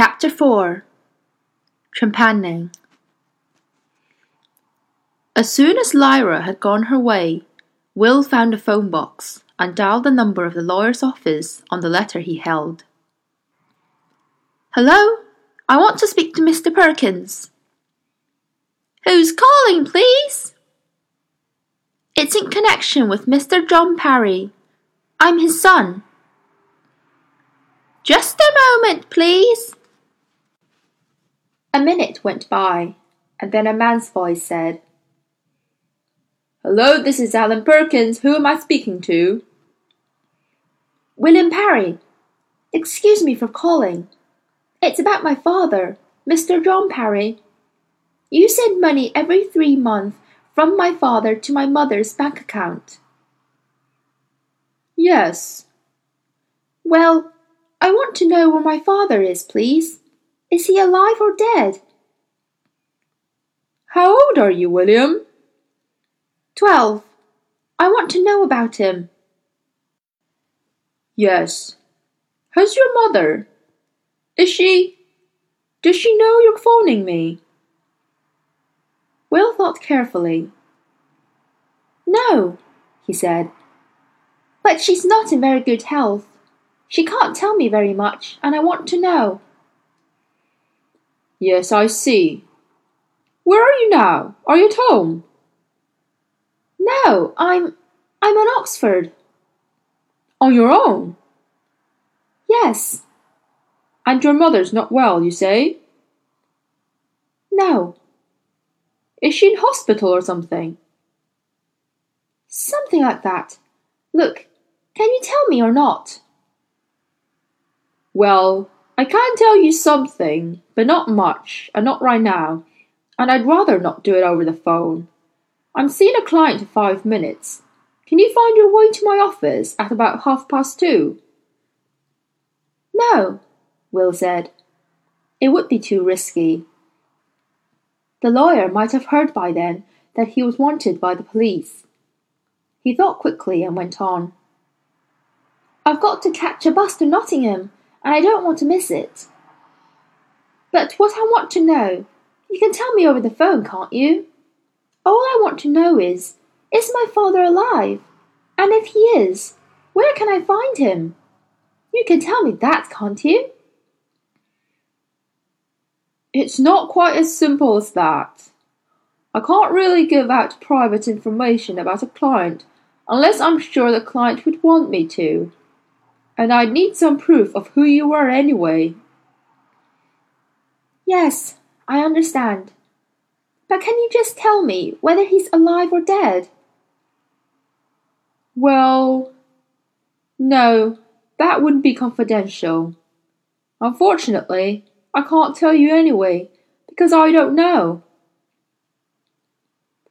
Chapter 4 Trepanning As soon as Lyra had gone her way, Will found a phone box and dialed the number of the lawyer's office on the letter he held. Hello? I want to speak to Mr. Perkins. Who's calling, please? It's in connection with Mr. John Parry. I'm his son. Just a moment, please. A minute went by, and then a man's voice said, Hello, this is Alan Perkins. Who am I speaking to? William Parry. Excuse me for calling. It's about my father, Mr. John Parry. You send money every three months from my father to my mother's bank account. Yes. Well, I want to know where my father is, please. Is he alive or dead? How old are you, William? Twelve. I want to know about him. Yes. Has your mother? Is she? Does she know you're phoning me? Will thought carefully. No, he said. But she's not in very good health. She can't tell me very much, and I want to know. Yes, I see. Where are you now? Are you at home? No, I'm I'm in Oxford. On your own? Yes. And your mother's not well, you say? No. Is she in hospital or something? Something like that. Look, can you tell me or not? Well, I can tell you something, but not much, and not right now, and I'd rather not do it over the phone. I'm seeing a client in five minutes. Can you find your way to my office at about half past two? No, Will said. It would be too risky. The lawyer might have heard by then that he was wanted by the police. He thought quickly and went on. I've got to catch a bus to Nottingham and I don't want to miss it. But what I want to know, you can tell me over the phone, can't you? All I want to know is, is my father alive? And if he is, where can I find him? You can tell me that, can't you? It's not quite as simple as that. I can't really give out private information about a client unless I'm sure the client would want me to and I'd need some proof of who you were anyway. Yes, I understand. But can you just tell me whether he's alive or dead? Well, no, that wouldn't be confidential. Unfortunately, I can't tell you anyway, because I don't know.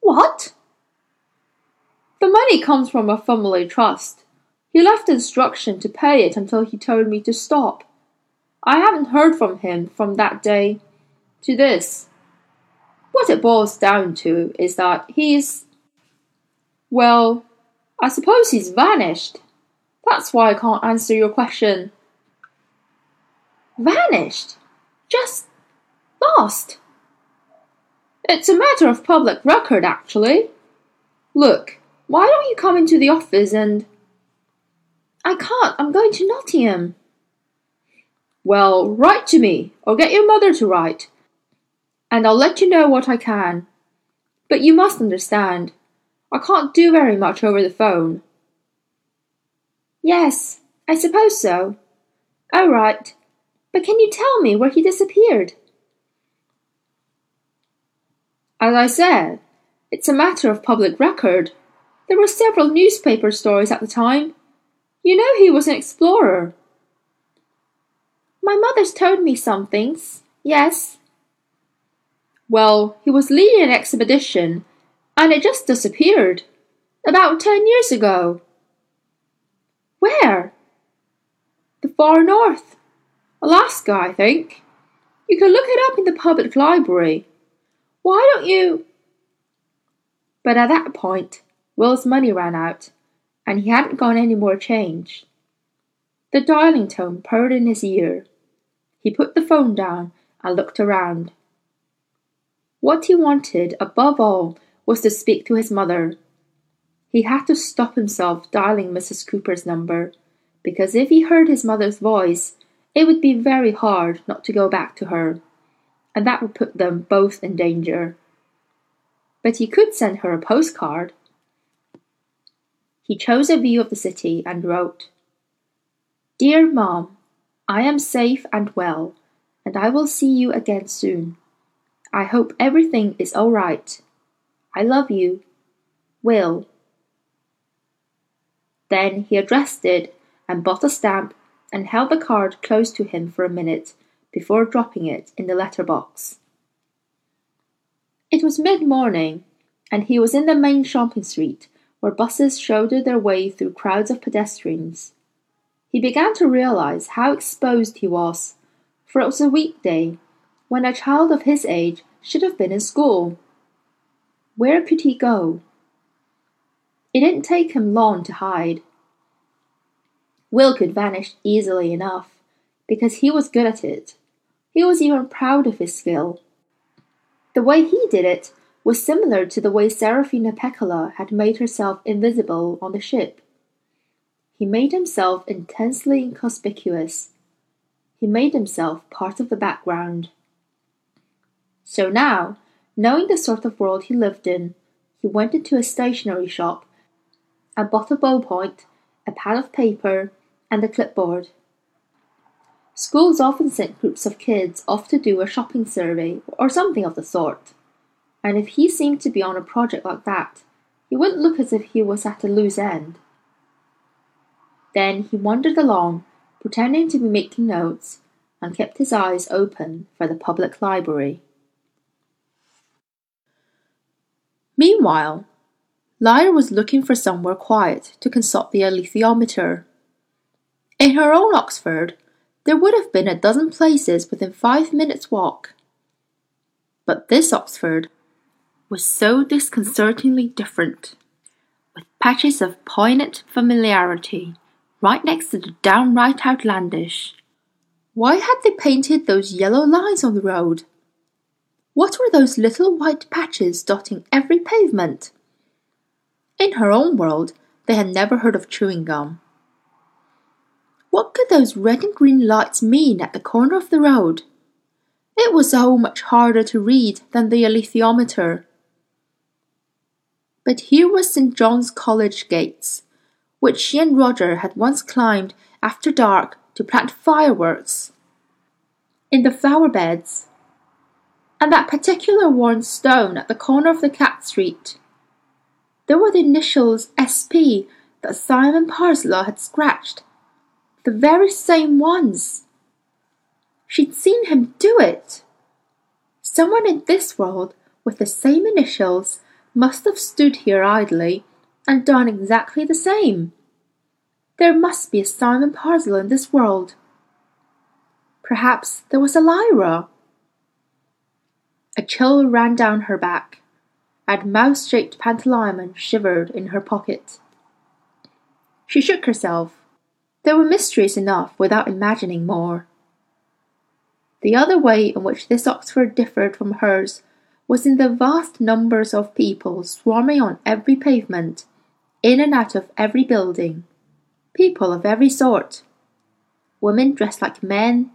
What? The money comes from a family trust. He left instruction to pay it until he told me to stop. I haven't heard from him from that day to this. What it boils down to is that he's. Well, I suppose he's vanished. That's why I can't answer your question. Vanished? Just lost? It's a matter of public record, actually. Look, why don't you come into the office and. I can't. I'm going to Nottingham. Well, write to me, or get your mother to write, and I'll let you know what I can. But you must understand, I can't do very much over the phone. Yes, I suppose so. All right. But can you tell me where he disappeared? As I said, it's a matter of public record. There were several newspaper stories at the time. You know he was an explorer. My mother's told me some things, yes. Well, he was leading an expedition, and it just disappeared. About ten years ago. Where? The far north. Alaska, I think. You can look it up in the public library. Why don't you? But at that point, Will's money ran out and he hadn't got any more change. The dialing tone purred in his ear. He put the phone down and looked around. What he wanted, above all, was to speak to his mother. He had to stop himself dialing Mrs. Cooper's number, because if he heard his mother's voice, it would be very hard not to go back to her, and that would put them both in danger. But he could send her a postcard. He chose a view of the city and wrote, Dear Mom, I am safe and well, and I will see you again soon. I hope everything is all right. I love you. Will. Then he addressed it and bought a stamp and held the card close to him for a minute before dropping it in the letter box. It was mid morning, and he was in the main shopping street where buses shouldered their way through crowds of pedestrians. He began to realize how exposed he was, for it was a weekday, when a child of his age should have been in school. Where could he go? It didn't take him long to hide. Will could vanish easily enough, because he was good at it. He was even proud of his skill. The way he did it was similar to the way Seraphina Pekkala had made herself invisible on the ship. He made himself intensely inconspicuous. He made himself part of the background. So now, knowing the sort of world he lived in, he went into a stationery shop and bought a ballpoint, a pad of paper, and a clipboard. Schools often sent groups of kids off to do a shopping survey or something of the sort, and if he seemed to be on a project like that, he wouldn't look as if he was at a loose end. Then he wandered along, pretending to be making notes, and kept his eyes open for the public library. Meanwhile, Lyra was looking for somewhere quiet to consult the alethiometer. In her own Oxford, there would have been a dozen places within five minutes' walk. But this Oxford was so disconcertingly different, with patches of poignant familiarity right next to the downright outlandish. Why had they painted those yellow lines on the road? What were those little white patches dotting every pavement? In her own world, they had never heard of chewing gum. What could those red and green lights mean at the corner of the road? It was so much harder to read than the alethiometer. But here was St. John's College gates, which she and Roger had once climbed after dark to plant fireworks in the flower beds, and that particular worn stone at the corner of the Cat Street. There were the initials SP that Simon Parslow had scratched, the very same ones. She'd seen him do it. Someone in this world with the same initials must have stood here idly and done exactly the same. There must be a Simon Parslow in this world. Perhaps there was a Lyra. A chill ran down her back, and mouse shaped pantalaimon shivered in her pocket. She shook herself. There were mysteries enough without imagining more. The other way in which this Oxford differed from hers was in the vast numbers of people swarming on every pavement, in and out of every building, people of every sort. Women dressed like men,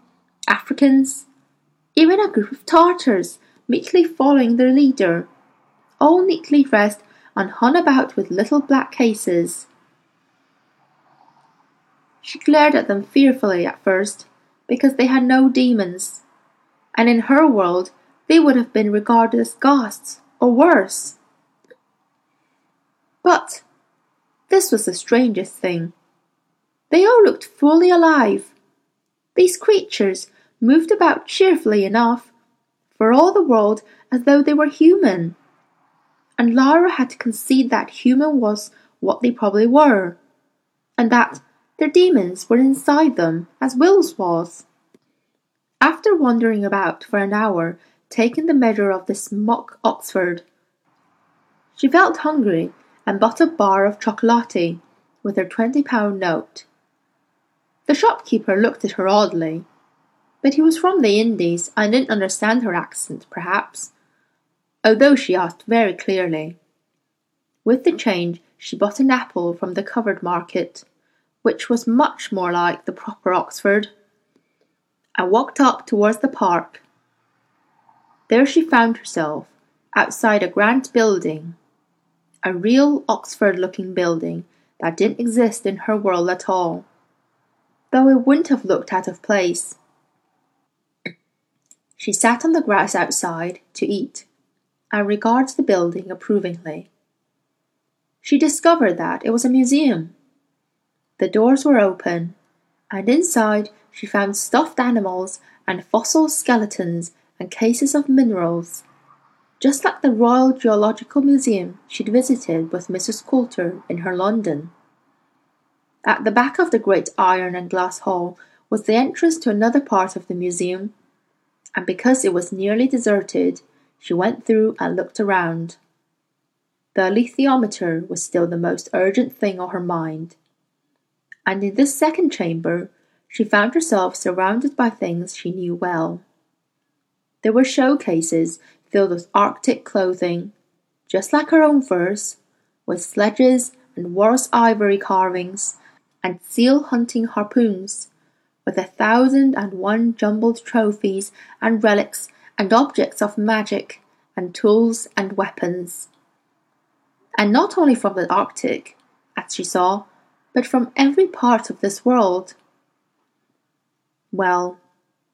Africans, even a group of Tartars meekly following their leader, all neatly dressed and hung about with little black cases. She glared at them fearfully at first, because they had no demons, and in her world they would have been regarded as ghosts, or worse. But this was the strangest thing. They all looked fully alive. These creatures moved about cheerfully enough, for all the world as though they were human. And Lyra had to concede that human was what they probably were, and that their demons were inside them as Will's was. After wandering about for an hour, taking the measure of this mock Oxford, she felt hungry and bought a bar of chocolate with her twenty pound note. The shopkeeper looked at her oddly. But he was from the Indies and didn't understand her accent, perhaps, although she asked very clearly. With the change, she bought an apple from the covered market, which was much more like the proper Oxford, and walked up towards the park. There she found herself, outside a grand building, a real Oxford looking building that didn't exist in her world at all, though it wouldn't have looked out of place. She sat on the grass outside to eat and regards the building approvingly. She discovered that it was a museum. The doors were open, and inside she found stuffed animals and fossil skeletons and cases of minerals, just like the Royal Geological Museum she'd visited with Mrs. Coulter in her London. At the back of the great iron and glass hall was the entrance to another part of the museum, and because it was nearly deserted, she went through and looked around. The alethiometer was still the most urgent thing on her mind. And in this second chamber, she found herself surrounded by things she knew well. There were showcases filled with Arctic clothing, just like her own furs, with sledges and walrus ivory carvings and seal hunting harpoons, with a thousand and one jumbled trophies and relics and objects of magic, and tools and weapons. And not only from the Arctic, as she saw, but from every part of this world. Well,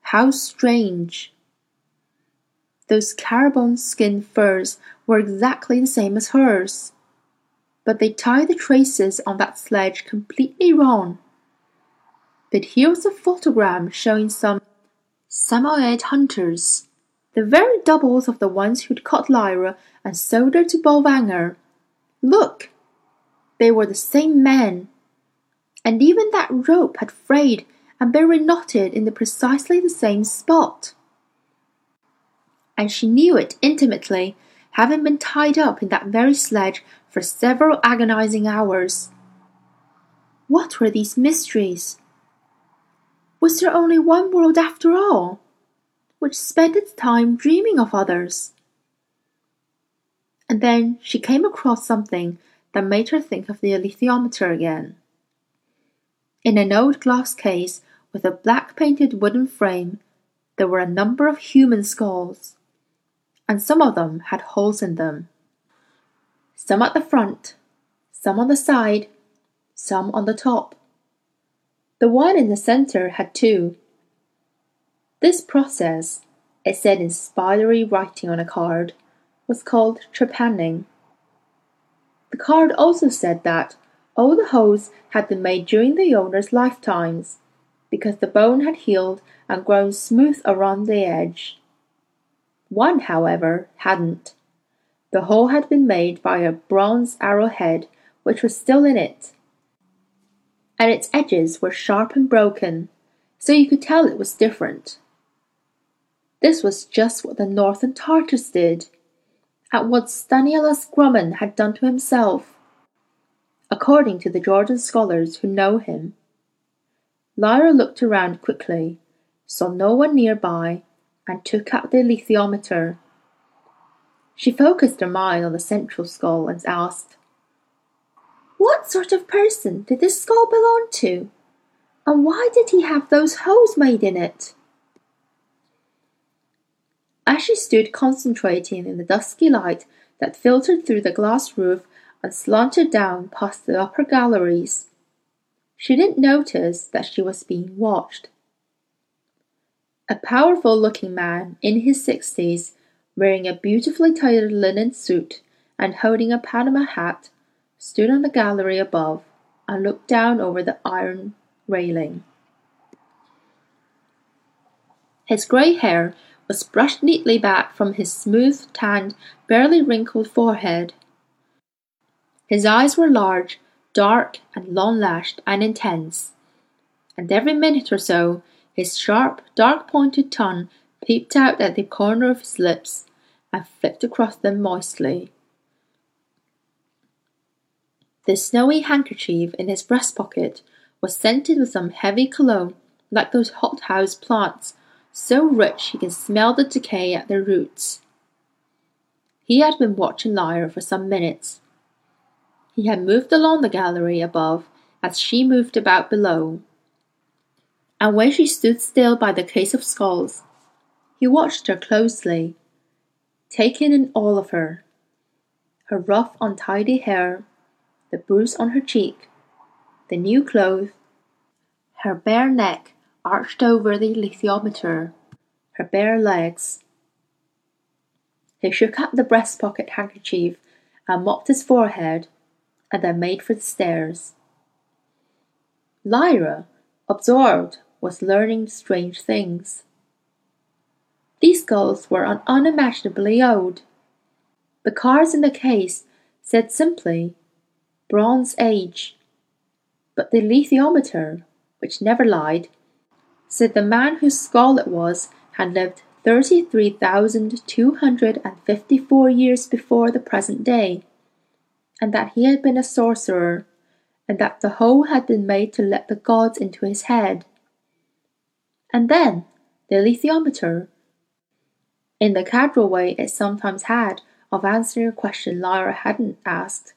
how strange! Those caribou skin furs were exactly the same as hers, but they tied the traces on that sledge completely wrong. But here was a photogram showing some Samoyed hunters the very doubles of the ones who'd caught Lyra and sold her to Bolvangar. Look! They were the same men. And even that rope had frayed and been reknotted in the precisely the same spot. And she knew it intimately, having been tied up in that very sledge for several agonizing hours. What were these mysteries? Was there only one world after all? which spent its time dreaming of others. And then she came across something that made her think of the alethiometer again. In an old glass case with a black painted wooden frame, there were a number of human skulls, and some of them had holes in them. Some at the front, some on the side, some on the top. The one in the center had two, this process, it said in spidery writing on a card, was called trepanning. The card also said that all the holes had been made during the owner's lifetimes, because the bone had healed and grown smooth around the edge. One, however, hadn't. The hole had been made by a bronze arrowhead which was still in it, and its edges were sharp and broken, so you could tell it was different. This was just what the Northern Tartars did, and what Stanislaus Grumman had done to himself, according to the Georgian scholars who know him. Lyra looked around quickly, saw no one nearby, and took out the alethiometer. She focused her mind on the central skull and asked, What sort of person did this skull belong to? And why did he have those holes made in it? As she stood concentrating in the dusky light that filtered through the glass roof and slanted down past the upper galleries, she didn't notice that she was being watched. A powerful looking man in his sixties, wearing a beautifully tailored linen suit and holding a Panama hat, stood on the gallery above and looked down over the iron railing. His grey hair was brushed neatly back from his smooth, tanned, barely wrinkled forehead. His eyes were large, dark, and long lashed and intense, and every minute or so his sharp, dark pointed tongue peeped out at the corner of his lips and flicked across them moistly. The snowy handkerchief in his breast pocket was scented with some heavy cologne like those hothouse plants so rich he can smell the decay at their roots. He had been watching Lyra for some minutes. He had moved along the gallery above as she moved about below. And when she stood still by the case of skulls, he watched her closely, taking in all of her her rough, untidy hair, the bruise on her cheek, the new clothes, her bare neck arched over the alethiometer, her bare legs. He shook out the breast pocket handkerchief and mopped his forehead, and then made for the stairs. Lyra, absorbed, was learning strange things. These skulls were unimaginably old. The cards in the case said simply Bronze Age, but the alethiometer, which never lied, said the man whose skull it was had lived 33,254 years before the present day, and that he had been a sorcerer, and that the hole had been made to let the gods into his head. And then the alethiometer, in the casual way it sometimes had of answering a question Lyra hadn't asked,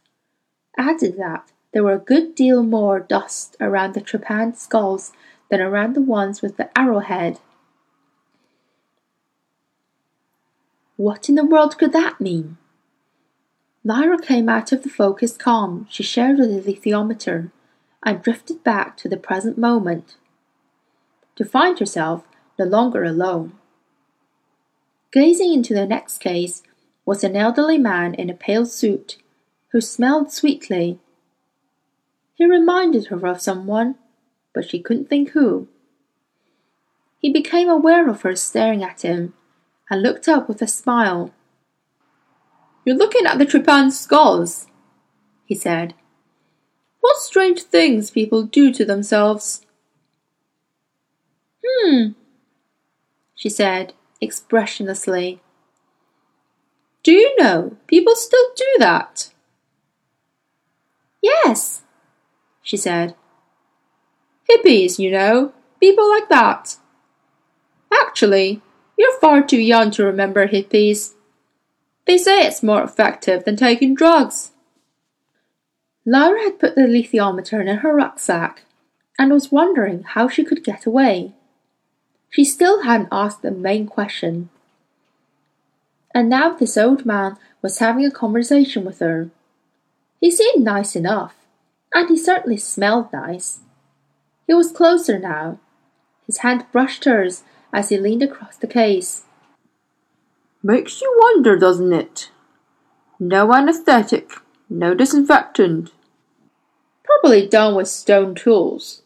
added that there were a good deal more dust around the trepanned skulls than around the ones with the arrowhead. What in the world could that mean? Lyra came out of the focused calm. She shared with the alethiometer and drifted back to the present moment, to find herself no longer alone. Gazing into the next case was an elderly man in a pale suit who smelled sweetly. He reminded her of someone, but she couldn't think who. He became aware of her staring at him and looked up with a smile. You're looking at the trepanned skulls, he said. What strange things people do to themselves. Hmm, she said expressionlessly. Do you know people still do that? Yes, she said. Hippies, you know, people like that. Actually, you're far too young to remember hippies. They say it's more effective than taking drugs. Lyra had put the alethiometer in her rucksack and was wondering how she could get away. She still hadn't asked the main question. And now this old man was having a conversation with her. He seemed nice enough, and he certainly smelled nice. He was closer now. His hand brushed hers as he leaned across the case. Makes you wonder, doesn't it? No anesthetic, no disinfectant. Probably done with stone tools.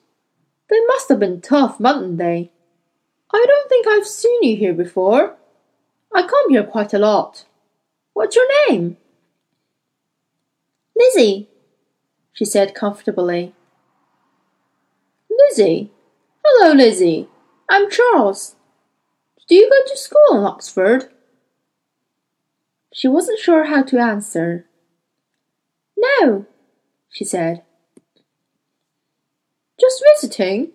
They must have been tough, mustn't they? I don't think I've seen you here before. I come here quite a lot. What's your name? Lizzie, she said comfortably. Lizzie? Hello, Lizzie. I'm Charles. Do you go to school in Oxford? She wasn't sure how to answer. No, she said. Just visiting?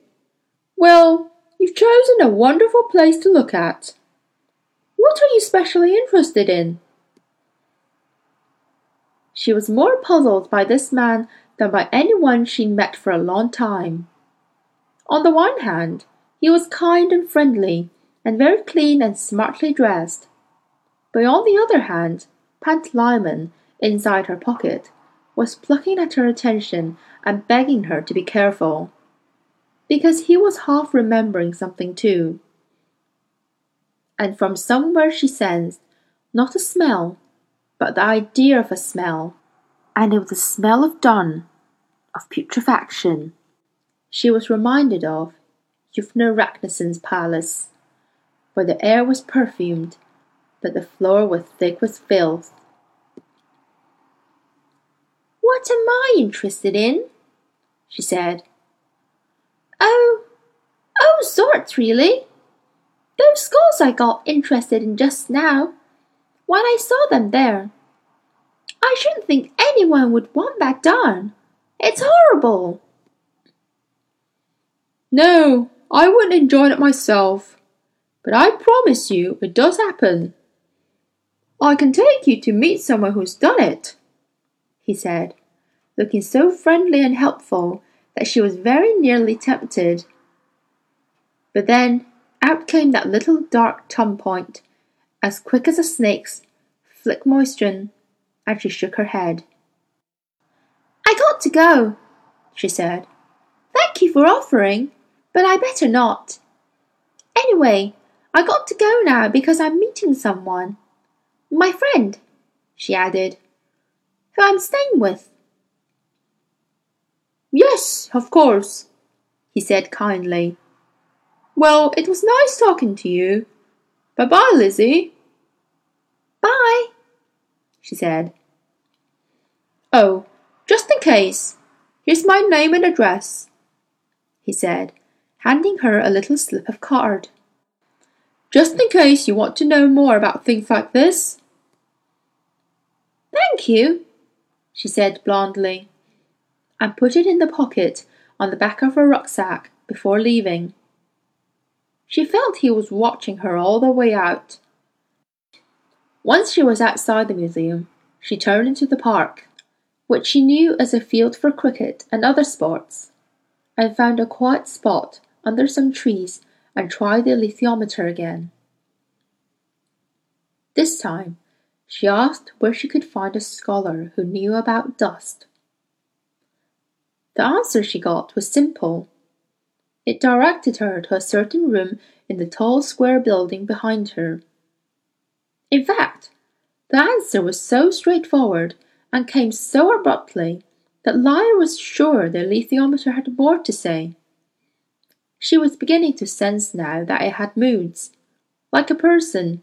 Well, you've chosen a wonderful place to look at. What are you specially interested in? She was more puzzled by this man than by anyone she'd met for a long time. On the one hand, he was kind and friendly, and very clean and smartly dressed. But on the other hand, Pantalaimon, inside her pocket, was plucking at her attention and begging her to be careful. Because he was half remembering something too and from somewhere she sensed not a smell, but the idea of a smell, and it was the smell of dung, of putrefaction. She was reminded of Iofur Raknison's palace, where the air was perfumed, but the floor was thick with filth. What am I interested in? she said. Oh, oh, sorts, really. Those skulls I got interested in just now, when I saw them there. I shouldn't think anyone would want that done. It's horrible. No, I wouldn't enjoy it myself, but I promise you it does happen. I can take you to meet someone who's done it, he said, looking so friendly and helpful that she was very nearly tempted. But then out came that little dark tongue point, as quick as a snake's, flick moistrin, and she shook her head. I got to go, she said. Thank you for offering, but I better not. Anyway, I got to go now because I'm meeting someone. My friend, she added, who I'm staying with. Yes, of course, he said kindly. Well, it was nice talking to you. Bye bye, Lizzie. Bye, she said. Oh, just in case, here's my name and address, he said, handing her a little slip of card. Just in case you want to know more about things like this. Thank you, she said blandly, and put it in the pocket on the back of her rucksack before leaving. She felt he was watching her all the way out. Once she was outside the museum, she turned into the park, which she knew as a field for cricket and other sports, and found a quiet spot under some trees and tried the alethiometer again. This time, she asked where she could find a scholar who knew about dust. The answer she got was simple it directed her to a certain room in the tall square building behind her. In fact, the answer was so straightforward and came so abruptly that Lyra was sure the alethiometer had more to say. She was beginning to sense now that it had moods, like a person,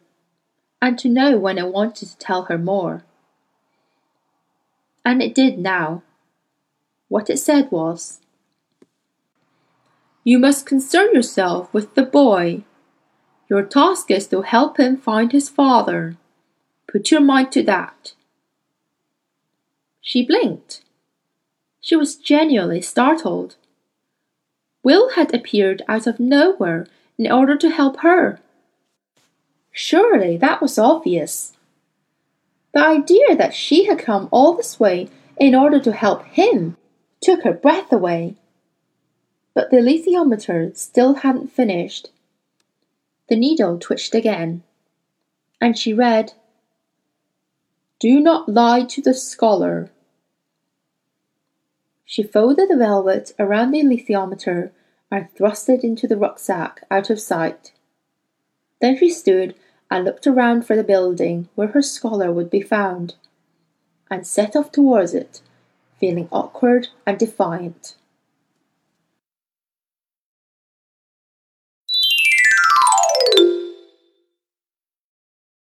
and to know when it wanted to tell her more. And it did now. What it said was, you must concern yourself with the boy. Your task is to help him find his father. Put your mind to that. She blinked. She was genuinely startled. Will had appeared out of nowhere in order to help her. Surely that was obvious. The idea that she had come all this way in order to help him took her breath away. But the alethiometer still hadn't finished. The needle twitched again, and she read, Do not lie to the scholar. She folded the velvet around the alethiometer and thrust it into the rucksack out of sight. Then she stood and looked around for the building where her scholar would be found, and set off towards it, feeling awkward and defiant.